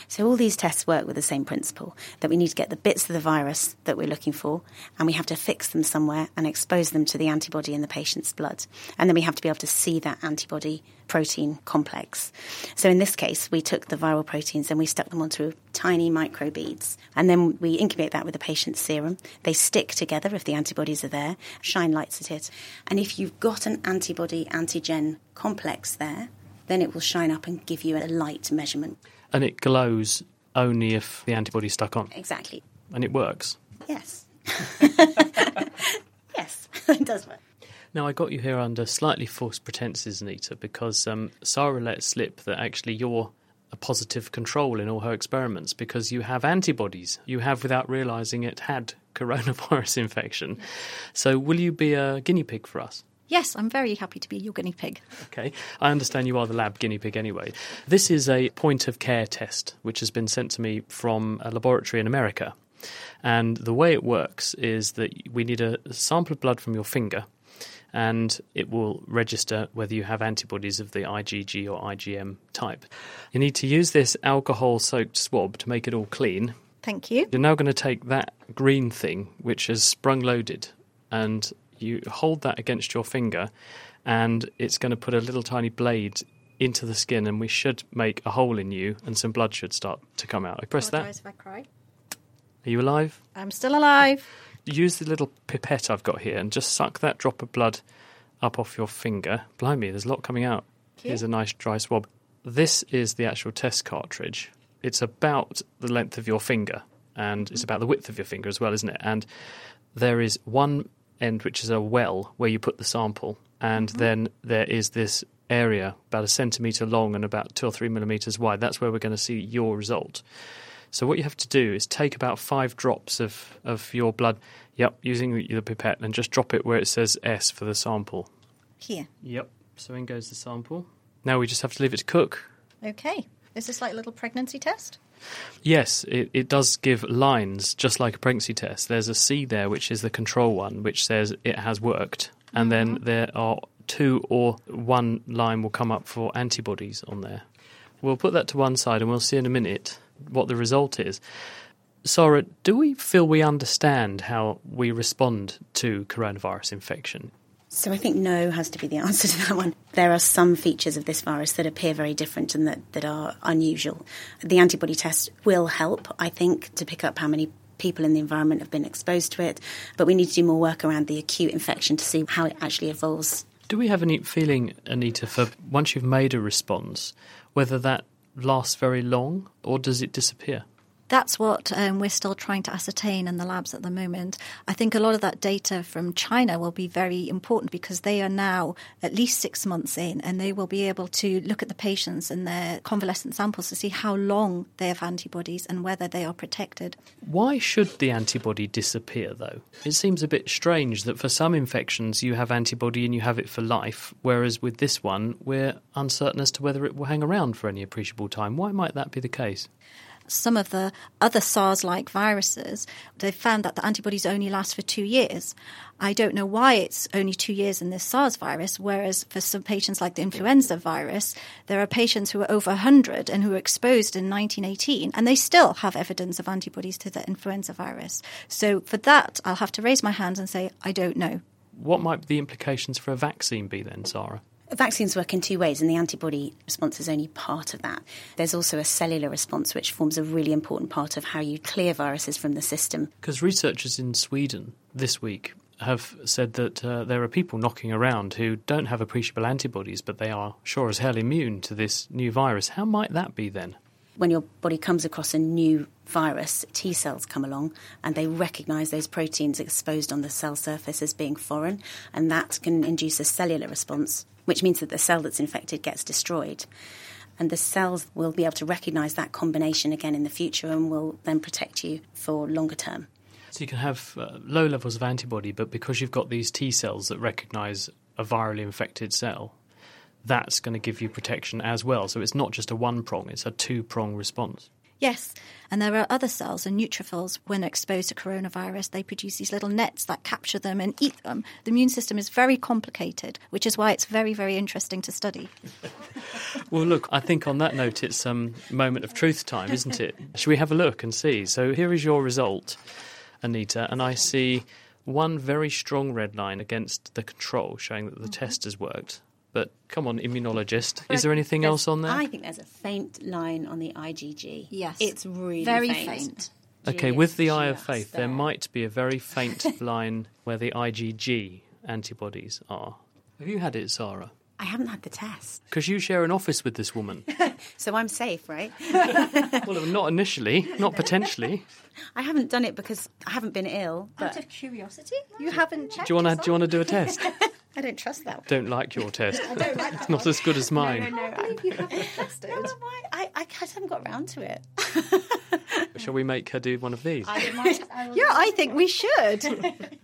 So all these tests work with the same principle that we need to get the bits of the virus that we're looking for and we have to fix them somewhere and expose them to the antibody in the patient's blood. And then we have to be able to see that antibody protein complex. So in this case, we took the viral proteins and we stuck them onto tiny microbeads. And then we incubate that with the patient's serum. They stick together if the antibodies are there, shine lights at it. And if you've got an antibody antigen complex there, then it will shine up and give you a light measurement. And it glows only if the antibody's stuck on. Exactly. And it works. Yes. (laughs) yes, (laughs) it does work. Now, I got you here under slightly false pretenses, Anita, because um, Sarah let slip that actually you're a positive control in all her experiments because you have antibodies. You have, without realizing it, had coronavirus (laughs) infection. So, will you be a guinea pig for us? Yes, I'm very happy to be your guinea pig. Okay, I understand you are the lab guinea pig anyway. This is a point of care test which has been sent to me from a laboratory in America. And the way it works is that we need a sample of blood from your finger and it will register whether you have antibodies of the IgG or IgM type. You need to use this alcohol soaked swab to make it all clean. Thank you. You're now going to take that green thing, which has sprung loaded, and you hold that against your finger, and it's going to put a little tiny blade into the skin, and we should make a hole in you, and some blood should start to come out. I press that. If I cry. Are you alive? I'm still alive. Use the little pipette I've got here and just suck that drop of blood up off your finger. Blimey, there's a lot coming out. Here's a nice dry swab. This is the actual test cartridge. It's about the length of your finger, and it's mm-hmm. about the width of your finger as well, isn't it? And there is one end which is a well where you put the sample, and mm-hmm. then there is this area about a centimetre long and about two or three millimetres wide. That's where we're going to see your result. So what you have to do is take about five drops of, of your blood, yep, using the pipette, and just drop it where it says S for the sample. Here. Yep. So in goes the sample. Now we just have to leave it to cook. Okay. Is this like a little pregnancy test? Yes, it, it does give lines, just like a pregnancy test. There's a C there, which is the control one, which says it has worked. And then mm-hmm. there are two or one line will come up for antibodies on there. We'll put that to one side and we'll see in a minute what the result is. Sarah, do we feel we understand how we respond to coronavirus infection? So I think no has to be the (laughs) answer to that one. There are some features of this virus that appear very different and that, that are unusual. The antibody test will help, I think, to pick up how many people in the environment have been exposed to it, but we need to do more work around the acute infection to see how it actually evolves. Do we have any feeling, Anita, for once you've made a response, whether that lasts very long or does it disappear? That's what um, we're still trying to ascertain in the labs at the moment. I think a lot of that data from China will be very important because they are now at least six months in and they will be able to look at the patients and their convalescent samples to see how long they have antibodies and whether they are protected. Why should the antibody disappear, though? It seems a bit strange that for some infections you have antibody and you have it for life, whereas with this one we're uncertain as to whether it will hang around for any appreciable time. Why might that be the case? Some of the other SARS like viruses, they've found that the antibodies only last for two years. I don't know why it's only two years in this SARS virus, whereas for some patients like the influenza virus, there are patients who are over 100 and who were exposed in 1918, and they still have evidence of antibodies to the influenza virus. So for that, I'll have to raise my hands and say, I don't know. What might the implications for a vaccine be then, Sarah? Vaccines work in two ways, and the antibody response is only part of that. There's also a cellular response, which forms a really important part of how you clear viruses from the system. Because researchers in Sweden this week have said that uh, there are people knocking around who don't have appreciable antibodies, but they are sure as hell immune to this new virus. How might that be then? When your body comes across a new virus, T cells come along and they recognize those proteins exposed on the cell surface as being foreign, and that can induce a cellular response which means that the cell that's infected gets destroyed. And the cells will be able to recognize that combination again in the future and will then protect you for longer term. So you can have uh, low levels of antibody, but because you've got these T cells that recognize a virally infected cell, that's going to give you protection as well. So it's not just a one prong, it's a two prong response. Yes, and there are other cells and neutrophils when exposed to coronavirus. They produce these little nets that capture them and eat them. The immune system is very complicated, which is why it's very, very interesting to study. (laughs) well, look, I think on that note, it's a um, moment of truth time, isn't it? (laughs) Should we have a look and see? So here is your result, Anita, and I see one very strong red line against the control, showing that the mm-hmm. test has worked. But come on, immunologist, is there anything else on there? I think there's a faint line on the IgG. Yes. It's really very faint. faint. Okay, with the eye of faith, there. there might be a very faint (laughs) line where the IgG antibodies are. Have you had it, Sarah? I haven't had the test. Because you share an office with this woman. (laughs) so I'm safe, right? (laughs) well, not initially, not potentially. I haven't done it because I haven't been ill. But... Out of curiosity, you haven't checked. Do you want to? Do you want to do a test? I don't trust that. One. Don't like your (laughs) test. I don't like It's not as good as mine. No, no, no. I believe you haven't tested. no, why? I, I haven't got round to it. Shall we make her do one of these? I might, (laughs) I yeah, I think we should. (laughs)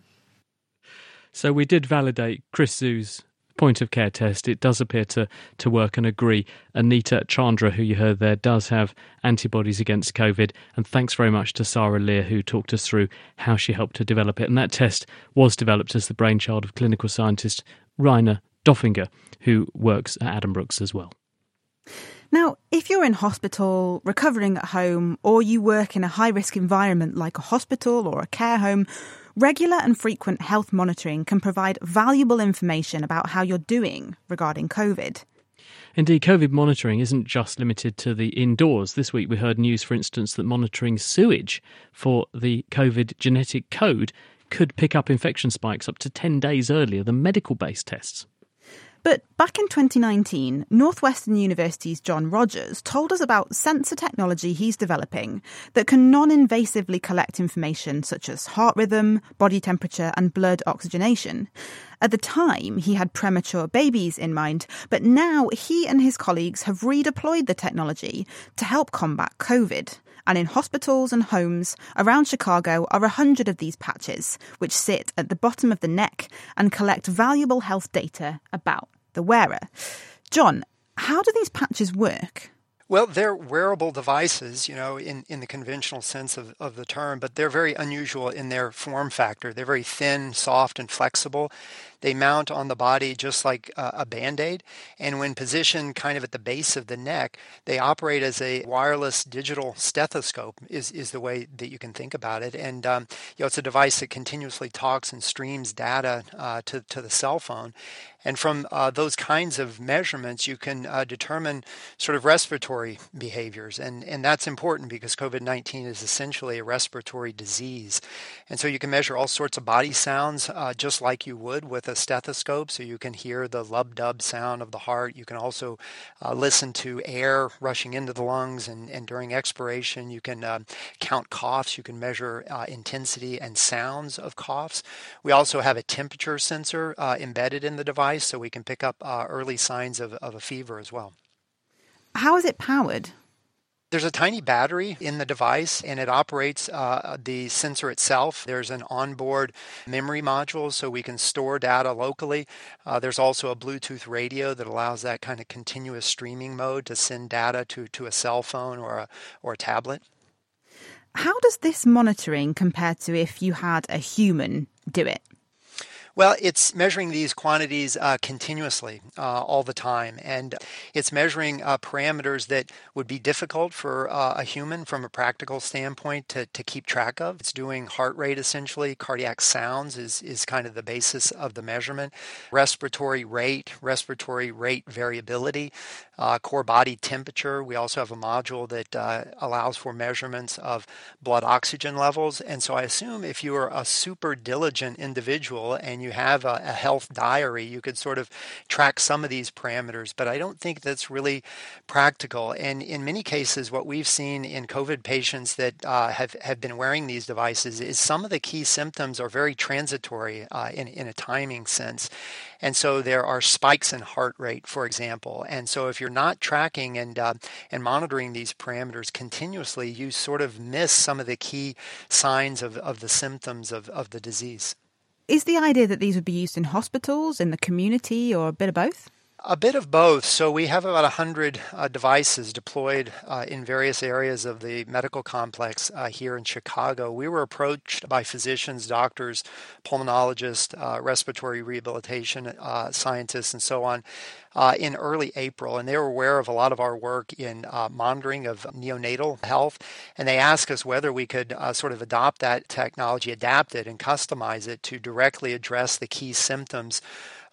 so we did validate Chris Zhu's point of care test, it does appear to, to work and agree. Anita Chandra, who you heard there, does have antibodies against COVID. And thanks very much to Sara Lear, who talked us through how she helped to develop it. And that test was developed as the brainchild of clinical scientist Rainer Doffinger, who works at Addenbrooke's as well. Now, if you're in hospital, recovering at home, or you work in a high risk environment like a hospital or a care home, Regular and frequent health monitoring can provide valuable information about how you're doing regarding COVID. Indeed, COVID monitoring isn't just limited to the indoors. This week we heard news, for instance, that monitoring sewage for the COVID genetic code could pick up infection spikes up to 10 days earlier than medical based tests. But back in 2019, Northwestern University's John Rogers told us about sensor technology he's developing that can non invasively collect information such as heart rhythm, body temperature, and blood oxygenation. At the time, he had premature babies in mind, but now he and his colleagues have redeployed the technology to help combat COVID. And in hospitals and homes around Chicago are a hundred of these patches, which sit at the bottom of the neck and collect valuable health data about the wearer. John, how do these patches work? Well, they're wearable devices, you know, in, in the conventional sense of, of the term, but they're very unusual in their form factor. They're very thin, soft, and flexible. They mount on the body just like uh, a band aid. And when positioned kind of at the base of the neck, they operate as a wireless digital stethoscope, is, is the way that you can think about it. And, um, you know, it's a device that continuously talks and streams data uh, to, to the cell phone. And from uh, those kinds of measurements, you can uh, determine sort of respiratory behaviors. And, and that's important because COVID 19 is essentially a respiratory disease. And so you can measure all sorts of body sounds uh, just like you would with a stethoscope. So you can hear the lub dub sound of the heart. You can also uh, listen to air rushing into the lungs. And, and during expiration, you can uh, count coughs. You can measure uh, intensity and sounds of coughs. We also have a temperature sensor embedded in the device device so we can pick up uh, early signs of, of a fever as well. How is it powered? There's a tiny battery in the device and it operates uh, the sensor itself. There's an onboard memory module so we can store data locally. Uh, there's also a Bluetooth radio that allows that kind of continuous streaming mode to send data to, to a cell phone or a, or a tablet. How does this monitoring compare to if you had a human do it? Well, it's measuring these quantities uh, continuously uh, all the time, and it's measuring uh, parameters that would be difficult for uh, a human from a practical standpoint to, to keep track of. It's doing heart rate essentially, cardiac sounds is, is kind of the basis of the measurement, respiratory rate, respiratory rate variability, uh, core body temperature. We also have a module that uh, allows for measurements of blood oxygen levels, and so I assume if you are a super diligent individual and you you have a, a health diary, you could sort of track some of these parameters, but I don't think that's really practical. And in many cases, what we've seen in COVID patients that uh, have, have been wearing these devices is some of the key symptoms are very transitory uh, in, in a timing sense. And so there are spikes in heart rate, for example. And so if you're not tracking and uh, and monitoring these parameters continuously, you sort of miss some of the key signs of, of the symptoms of, of the disease. Is the idea that these would be used in hospitals, in the community, or a bit of both? A bit of both. So we have about 100 uh, devices deployed uh, in various areas of the medical complex uh, here in Chicago. We were approached by physicians, doctors, pulmonologists, uh, respiratory rehabilitation uh, scientists, and so on uh, in early April, and they were aware of a lot of our work in monitoring of neonatal health. And they asked us whether we could sort of adopt that technology, adapt it, and customize it to directly address the key symptoms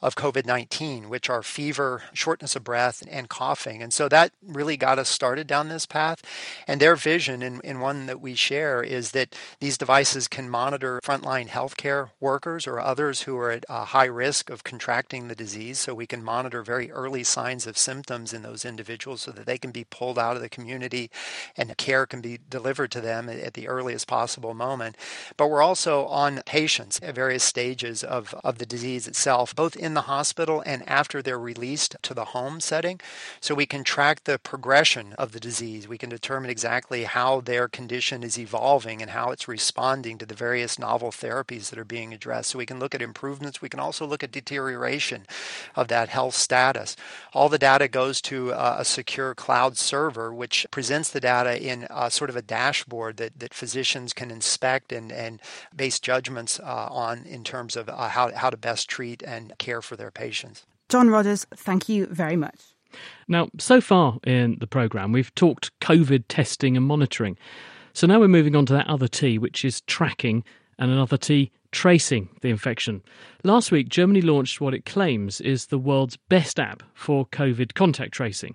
of COVID 19, which are fever, shortness of breath, and coughing. And so that really got us started down this path. And their vision, and, and one that we share, is that these devices can monitor frontline healthcare workers or others who are at a high risk of contracting the disease. So we can monitor very early signs of symptoms in those individuals so that they can be pulled out of the community and care can be delivered to them at the earliest possible moment. But we're also on patients at various stages of, of the disease itself, both in the hospital and after they're released to the home setting. So we can track the progression of the disease. We can determine exactly how their condition is evolving and how it's responding to the various novel therapies that are being addressed. So we can look at improvements. We can also look at deterioration of that health status. All the data goes to uh, a secure cloud server, which presents the data in sort of a dashboard that, that physicians can inspect and, and base judgments uh, on in terms of uh, how, how to best treat and care care for their patients. John Rogers, thank you very much. Now, so far in the programme, we've talked COVID testing and monitoring. So now we're moving on to that other T, which is tracking, and another T, tracing the infection. Last week, Germany launched what it claims is the world's best app for COVID contact tracing.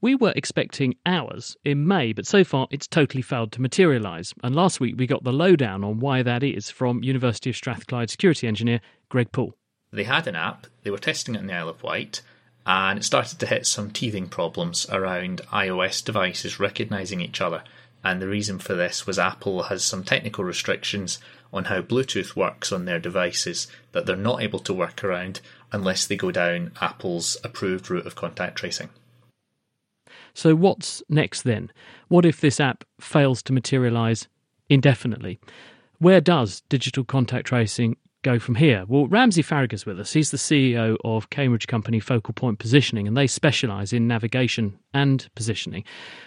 We were expecting hours in May, but so far it's totally failed to materialise. And last week we got the lowdown on why that is from University of Strathclyde security engineer Greg Poole. They had an app, they were testing it in the Isle of Wight, and it started to hit some teething problems around iOS devices recognizing each other. And the reason for this was Apple has some technical restrictions on how Bluetooth works on their devices that they're not able to work around unless they go down Apple's approved route of contact tracing. So, what's next then? What if this app fails to materialize indefinitely? Where does digital contact tracing go from here? Well, Ramsey Faragher's with us. He's the CEO of Cambridge company Focal Point Positioning, and they specialise in navigation and positioning.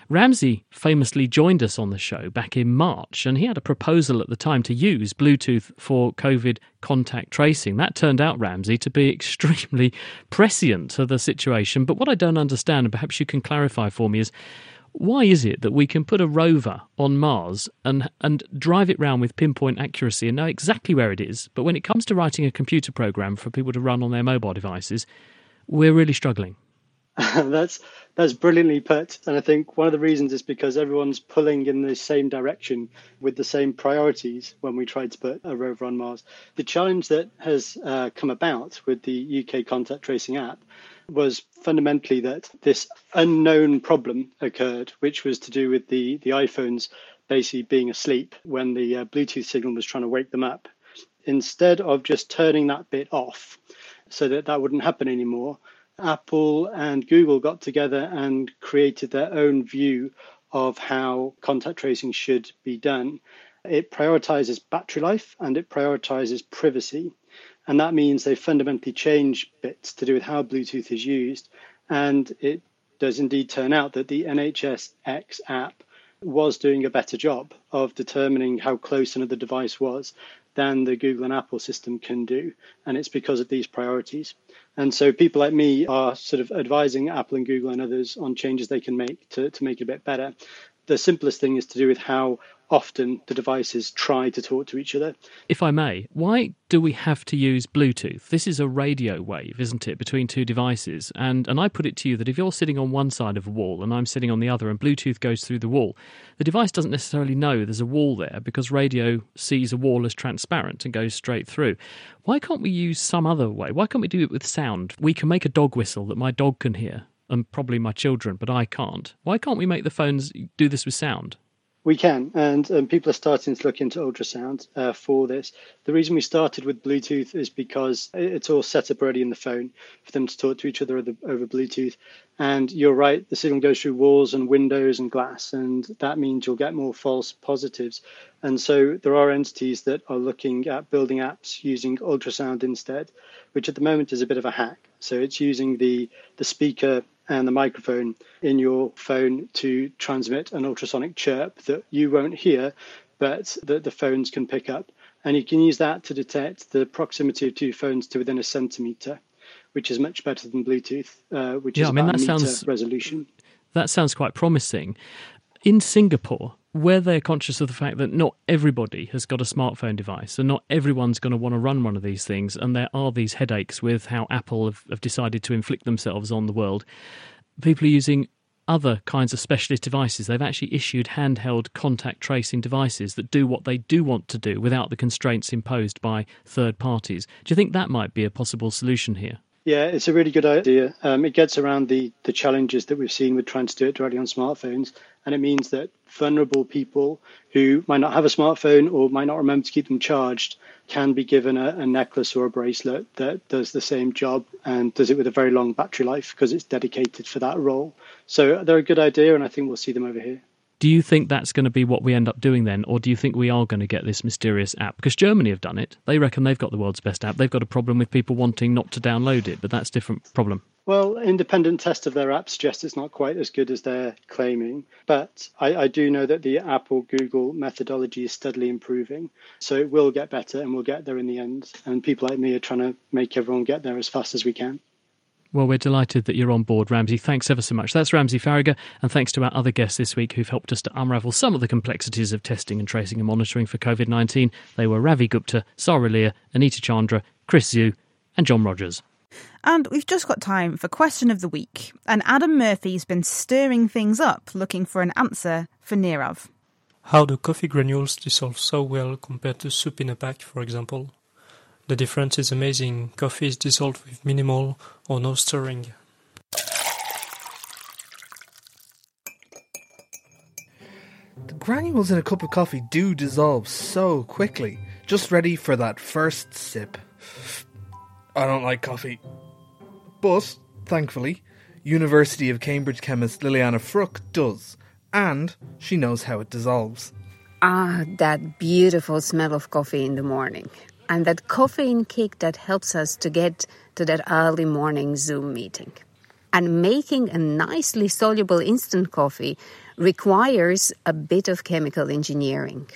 Ramsey famously joined us on the show back in March, and he had a proposal at the time to use Bluetooth for COVID contact tracing. That turned out, Ramsey, to be (laughs) extremely prescient to the situation. But what I don't understand, and perhaps you can clarify for me, is why is it that we can put a rover on Mars and and drive it round with pinpoint accuracy and know exactly where it is, but when it comes to writing a computer program for people to run on their mobile devices, we're really struggling? (laughs) that's that's brilliantly put, and I think one of the reasons is because everyone's pulling in the same direction with the same priorities when we tried to put a rover on Mars. The challenge that has uh, come about with the UK contact tracing app was fundamentally that this unknown problem occurred, which was to do with the, the iPhones basically being asleep when the uh, Bluetooth signal was trying to wake them up. Instead of just turning that bit off so that that wouldn't happen anymore, Apple and Google got together and created their own view of how contact tracing should be done. It prioritizes battery life and it prioritizes privacy. And that means they fundamentally change bits to do with how Bluetooth is used. And it does indeed turn out that the NHS X app was doing a better job of determining how close another device was than the Google and Apple system can do. And it's because of these priorities. And so people like me are sort of advising Apple and Google and others on changes they can make to, to make it a bit better. The simplest thing is to do with how often the devices try to talk to each other. If I may, why do we have to use Bluetooth? This is a radio wave, isn't it, between two devices? And and I put it to you that if you're sitting on one side of a wall and I'm sitting on the other and Bluetooth goes through the wall, the device doesn't necessarily know there's a wall there because radio sees a wall as transparent and goes straight through. Why can't we use some other way? Why can't we do it with sound? We can make a dog whistle that my dog can hear and probably my children, but I can't. Why can't we make the phones do this with sound? We can, and um, people are starting to look into ultrasound uh, for this. The reason we started with Bluetooth is because it's all set up already in the phone for them to talk to each other over, over Bluetooth. And you're right, the signal goes through walls and windows and glass, and that means you'll get more false positives. And so there are entities that are looking at building apps using ultrasound instead, which at the moment is a bit of a hack. So it's using the, the speaker and the microphone in your phone to transmit an ultrasonic chirp that you won't hear, but that the phones can pick up. And you can use that to detect the proximity of two phones to within a centimeter, which is much better than Bluetooth, uh, which yeah, is I mean, that a meter sounds, resolution. That sounds quite promising. In Singapore, where they're conscious of the fact that not everybody has got a smartphone device and not everyone's going to want to run one of these things, and there are these headaches with how Apple have, have decided to inflict themselves on the world, people are using other kinds of specialist devices. They've actually issued handheld contact tracing devices that do what they do want to do without the constraints imposed by third parties. Do you think that might be a possible solution here? Yeah, it's a really good idea. Um, it gets around the, the challenges that we've seen with trying to do it directly on smartphones. And it means that vulnerable people who might not have a smartphone or might not remember to keep them charged can be given a, a necklace or a bracelet that does the same job and does it with a very long battery life because it's dedicated for that role. So they're a good idea, and I think we'll see them over here. Do you think that's going to be what we end up doing then, or do you think we are going to get this mysterious app? Because Germany have done it. They reckon they've got the world's best app. They've got a problem with people wanting not to download it, but that's a different problem. Well, independent test of their app suggests it's not quite as good as they're claiming. But I, I, do know that the Apple Google methodology is steadily improving. So it will get better and we'll get there in the end. And people like me are trying to make everyone get there as fast as we can. Well, we're delighted that you're on board, Ramsey. Thanks ever so much. That's Ramsey Faragher, and thanks to our other guests this week who've helped us to unravel some of the complexities of testing and tracing and monitoring for COVID 19. They were Ravi Gupta, Sara Lear, Anita Chandra, Chris Zhu, and John Rogers. And we've just got time for question of the week. And Adam Murphy's been stirring things up looking for an answer for Nirav. How do coffee granules dissolve so well compared to soup in a pack, for example? The difference is amazing. Coffee is dissolved with minimal or no stirring. The granules in a cup of coffee do dissolve so quickly, just ready for that first sip. I don't like coffee. But, thankfully, University of Cambridge chemist Ljiljana Fruk does, and she knows how it dissolves. Ah, that beautiful smell of coffee in the morning and that caffeine kick that helps us to get to that early morning Zoom meeting. And making a nicely soluble instant coffee requires a bit of chemical engineering.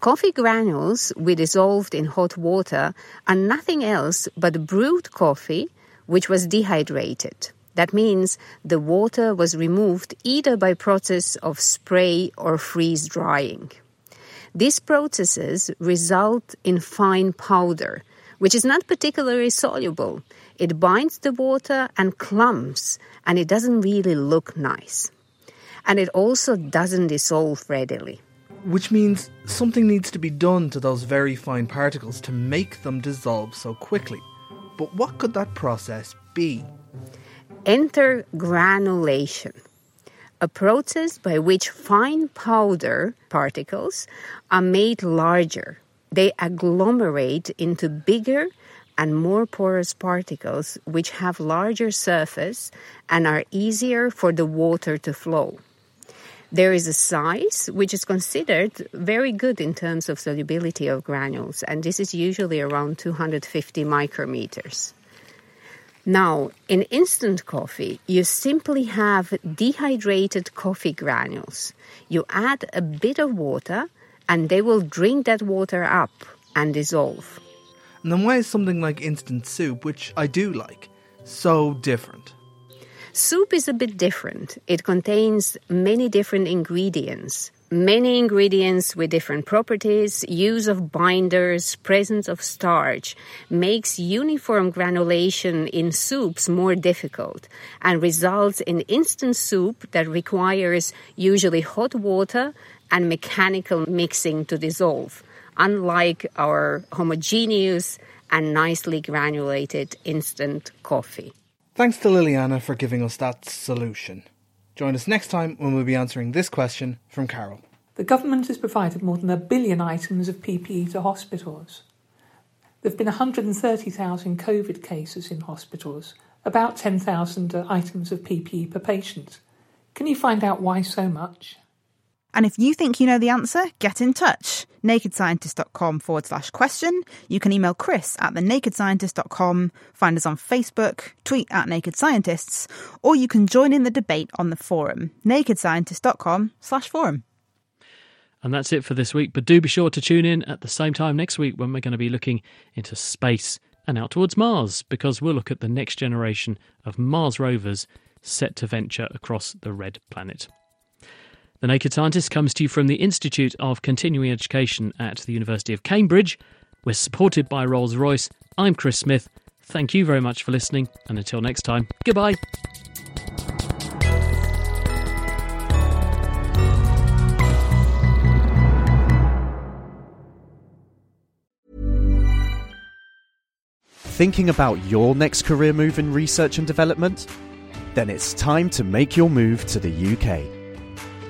Coffee granules we dissolved in hot water are nothing else but brewed coffee which was dehydrated. That means the water was removed either by process of spray or freeze drying. These processes result in fine powder, which is not particularly soluble. It binds the water and clumps, and it doesn't really look nice. And it also doesn't dissolve readily. Which means something needs to be done to those very fine particles to make them dissolve so quickly. But what could that process be? Enter granulation a process by which fine powder particles are made larger. They agglomerate into bigger and more porous particles which have larger surface and are easier for the water to flow. There is a size which is considered very good in terms of solubility of granules, and this is usually around 250 micrometers. Now, in instant coffee, you simply have dehydrated coffee granules. You add a bit of water, and they will drink that water up and dissolve. And then why is something like instant soup, which I do like, so different? Soup is a bit different. It contains many different ingredients. Many ingredients with different properties, use of binders, presence of starch makes uniform granulation in soups more difficult and results in instant soup that requires usually hot water and mechanical mixing to dissolve, unlike our homogeneous and nicely granulated instant coffee. Thanks to Ljiljana for giving us that solution. Join us next time when we'll be answering this question from Carol. The government has provided more than a billion items of PPE to hospitals. There have been 130,000 COVID cases in hospitals, about 10,000 items of PPE per patient. Can you find out why so much? And if you think you know the answer, get in touch. NakedScientist.com forward slash question. You can email Chris at thenakedscientist.com, find us on Facebook, tweet at Naked Scientists, or you can join in the debate on the forum, nakedscientist.com slash forum. And that's it for this week, but do be sure to tune in at the same time next week when we're going to be looking into space and out towards Mars, because we'll look at the next generation of Mars rovers set to venture across the red planet. The Naked Scientists comes to you from the Institute of Continuing Education at the University of Cambridge. We're supported by Rolls Royce. I'm Chris Smith. Thank you very much for listening, and until next time, goodbye. Thinking about your next career move in research and development? Then it's time to make your move to the UK.